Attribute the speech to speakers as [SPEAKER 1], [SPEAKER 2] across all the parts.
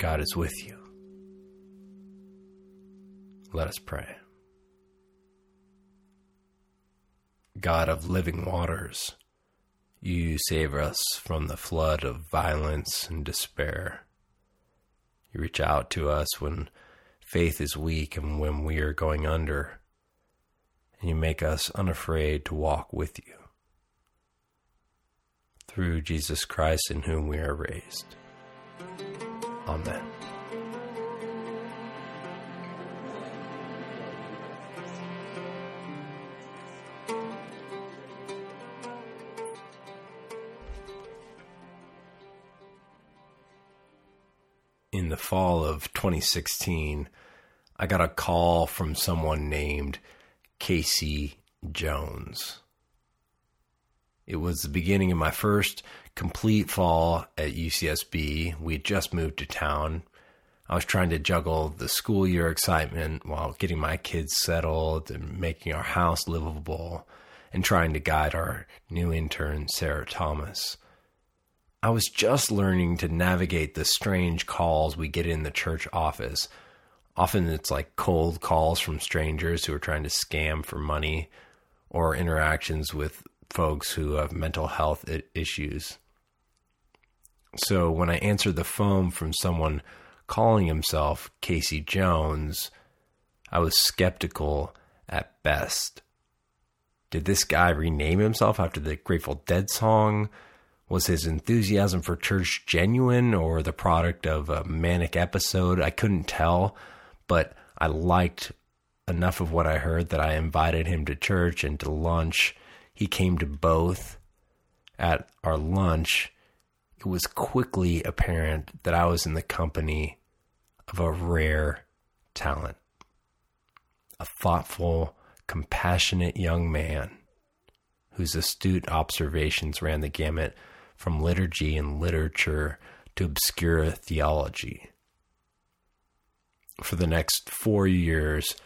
[SPEAKER 1] God is with you. Let us pray. God of living waters, you save us from the flood of violence and despair. You reach out to us when faith is weak and when we are going under, and you make us unafraid to walk with you. Through Jesus Christ, in whom we are raised. Amen. in the fall of 2016, I got a call from someone named Casey Jones. It was the beginning of my first complete fall at UCSB. We just moved to town. I was trying to juggle the school year excitement while getting my kids settled and making our house livable and trying to guide our new intern, Sarah Thomas. I was just learning to navigate the strange calls we get in the church office. Often it's like cold calls from strangers who are trying to scam for money or interactions with folks who have mental health issues. So when I answered the phone from someone calling himself Casey Jones, I was skeptical at best. Did this guy rename himself after the Grateful Dead song? Was his enthusiasm for church genuine or the product of a manic episode? I couldn't tell, but I liked enough of what I heard that I invited him to church and to lunch. He came to both. At our lunch, it was quickly apparent that I was in the company of a rare talent, a thoughtful, compassionate young man whose astute observations ran the gamut from liturgy and literature to obscure theology. For the next four years,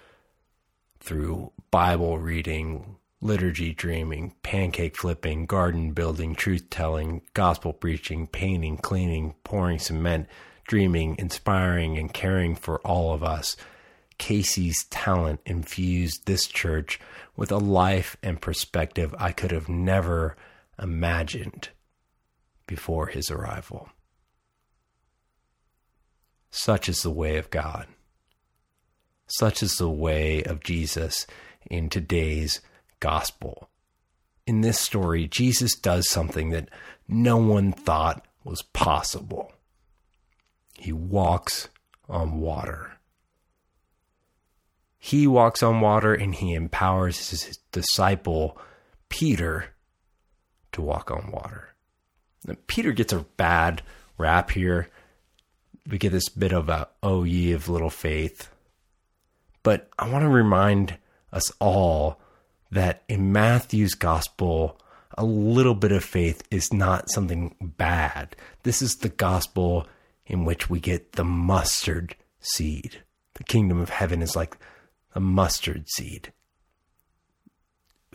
[SPEAKER 1] through Bible reading, liturgy dreaming, pancake flipping, garden building, truth telling, gospel preaching, painting, cleaning, pouring cement, dreaming, inspiring, and caring for all of us, Casey's talent infused this church with a life and perspective I could have never imagined before his arrival. Such is the way of God. Such is the way of Jesus in today's gospel. In this story, Jesus does something that no one thought was possible. He walks on water. He walks on water and he empowers his disciple, Peter, to walk on water. Peter gets a bad rap here. We get this bit of a oh ye of little faith. But I want to remind us all that in Matthew's gospel, a little bit of faith is not something bad. This is the gospel in which we get the mustard seed. The kingdom of heaven is like a mustard seed.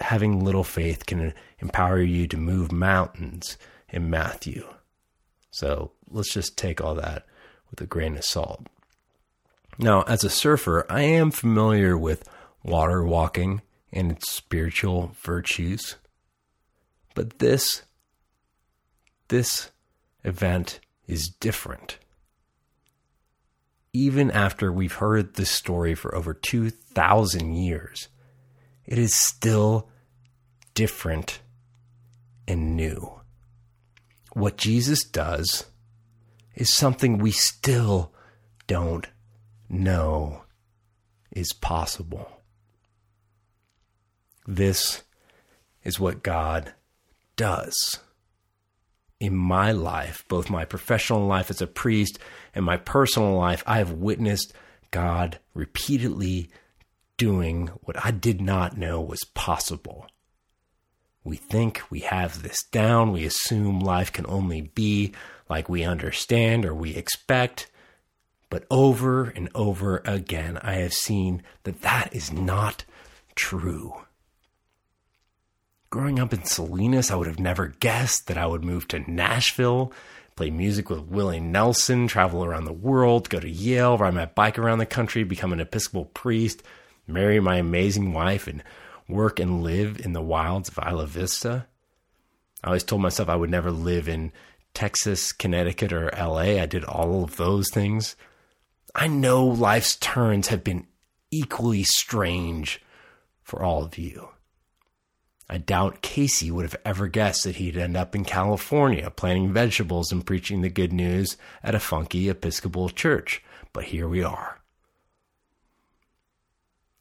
[SPEAKER 1] Having little faith can empower you to move mountains in Matthew. So let's just take all that with a grain of salt. Now, as a surfer, I am familiar with water walking and its spiritual virtues. But this this event is different. Even after we've heard this story for over 2,000 years, it is still different and new what Jesus does is something we still don't know is possible. This is what God does. In my life, both my professional life as a priest and my personal life, I have witnessed God repeatedly doing what I did not know was possible. We think we have this down. We assume life can only be like we understand or we expect. But over and over again, I have seen that that is not true. Growing up in Salinas, I would have never guessed that I would move to Nashville, play music with Willie Nelson, travel around the world, go to Yale, ride my bike around the country, become an Episcopal priest, marry my amazing wife, and work and live in the wilds of Isla Vista. I always told myself I would never live in Texas, Connecticut, or LA. I did all of those things. I know life's turns have been equally strange for all of you. I doubt Casey would have ever guessed that he'd end up in California planting vegetables and preaching the good news at a funky Episcopal church, but here we are.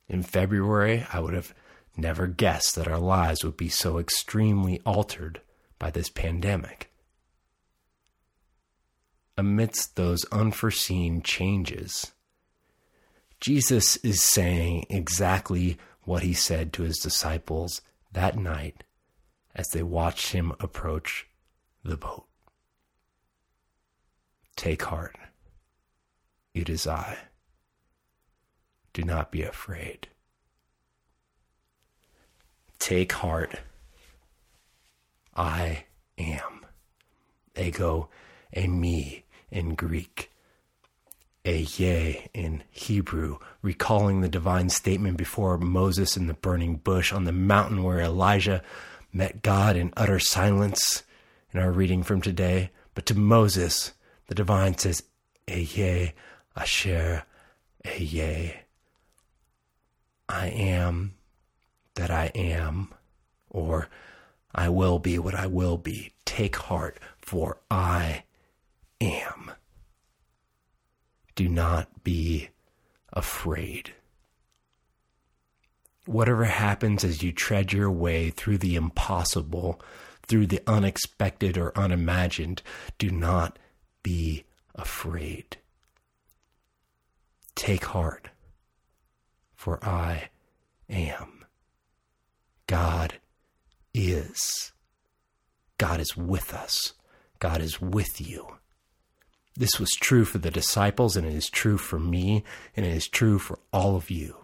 [SPEAKER 1] In February, I would have never guessed that our lives would be so extremely altered by this pandemic. Amidst those unforeseen changes, Jesus is saying exactly what he said to his disciples that night as they watched him approach the boat. Take heart. It is I. Do not be afraid. Take heart. I am. Ego, eimi in Greek. Ehyeh in Hebrew, recalling the divine statement before Moses in the burning bush on the mountain where Elijah met God in utter silence in our reading from today. But to Moses, the divine says, Ehyeh, Asher, Ehyeh. I am that I am, or I will be what I will be. Take heart, for I am. Do not be afraid. Whatever happens as you tread your way through the impossible, through the unexpected or unimagined, do not be afraid. Take heart for I am. God is. God is with us. God is with you. This was true for the disciples, and it is true for me, and it is true for all of you.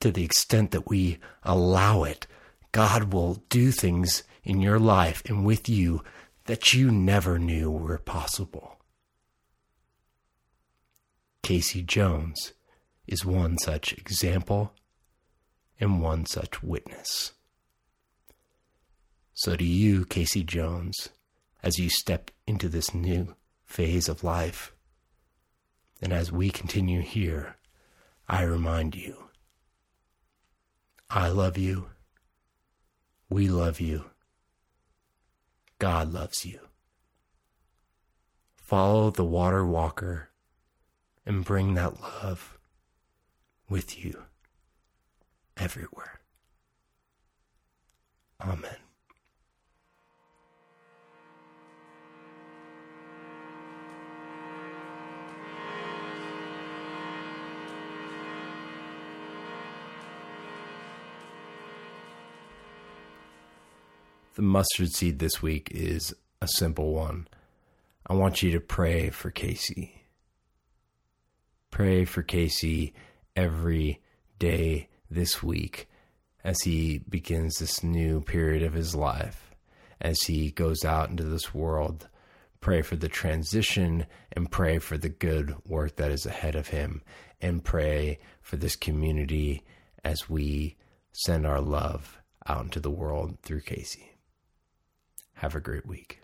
[SPEAKER 1] To the extent that we allow it, God will do things in your life and with you that you never knew were possible. Casey Jones is one such example and one such witness. So, to you, Casey Jones, as you step into this new phase of life, and as we continue here, I remind you I love you. We love you. God loves you. Follow the water walker and bring that love with you everywhere. Amen. The mustard seed this week is a simple one. I want you to pray for Casey. Pray for Casey every day this week as he begins this new period of his life, as he goes out into this world. Pray for the transition and pray for the good work that is ahead of him, and pray for this community as we send our love out into the world through Casey. Have a great week.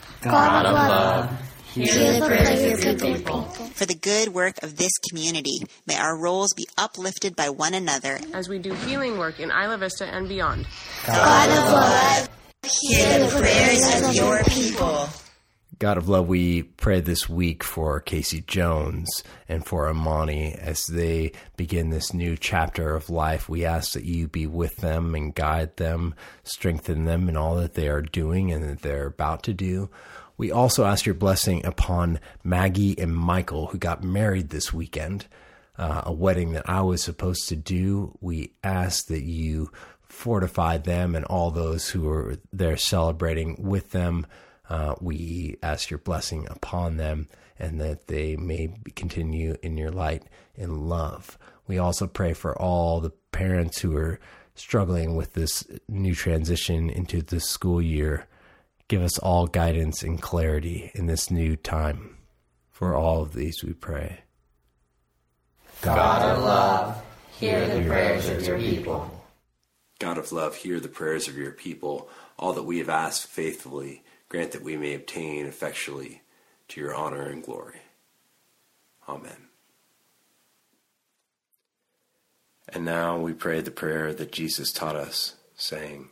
[SPEAKER 2] God of love, hear the prayers of your people.
[SPEAKER 3] For the good work of this community, may our roles be uplifted by one another
[SPEAKER 4] as we do healing work in Isla Vista and beyond.
[SPEAKER 2] God of love,
[SPEAKER 3] hear the prayers of your people.
[SPEAKER 1] God of love, we pray this week for Casey Jones and for Amani as they begin this new chapter of life. We ask that you be with them and guide them, strengthen them in all that they are doing and that they're about to do. We also ask your blessing upon Maggie and Michael, who got married this weekend, uh, a wedding that I was supposed to do. We ask that you fortify them and all those who are there celebrating with them. Uh, we ask your blessing upon them and that they may continue in your light and love. We also pray for all the parents who are struggling with this new transition into the school year. Give us all guidance and clarity in this new time. For all of these we pray.
[SPEAKER 2] God, God of love, hear the prayers of your people.
[SPEAKER 1] God of love, hear the prayers of your people. All that we have asked faithfully grant that we may obtain effectually to your honor and glory. Amen. And now we pray the prayer that Jesus taught us, saying,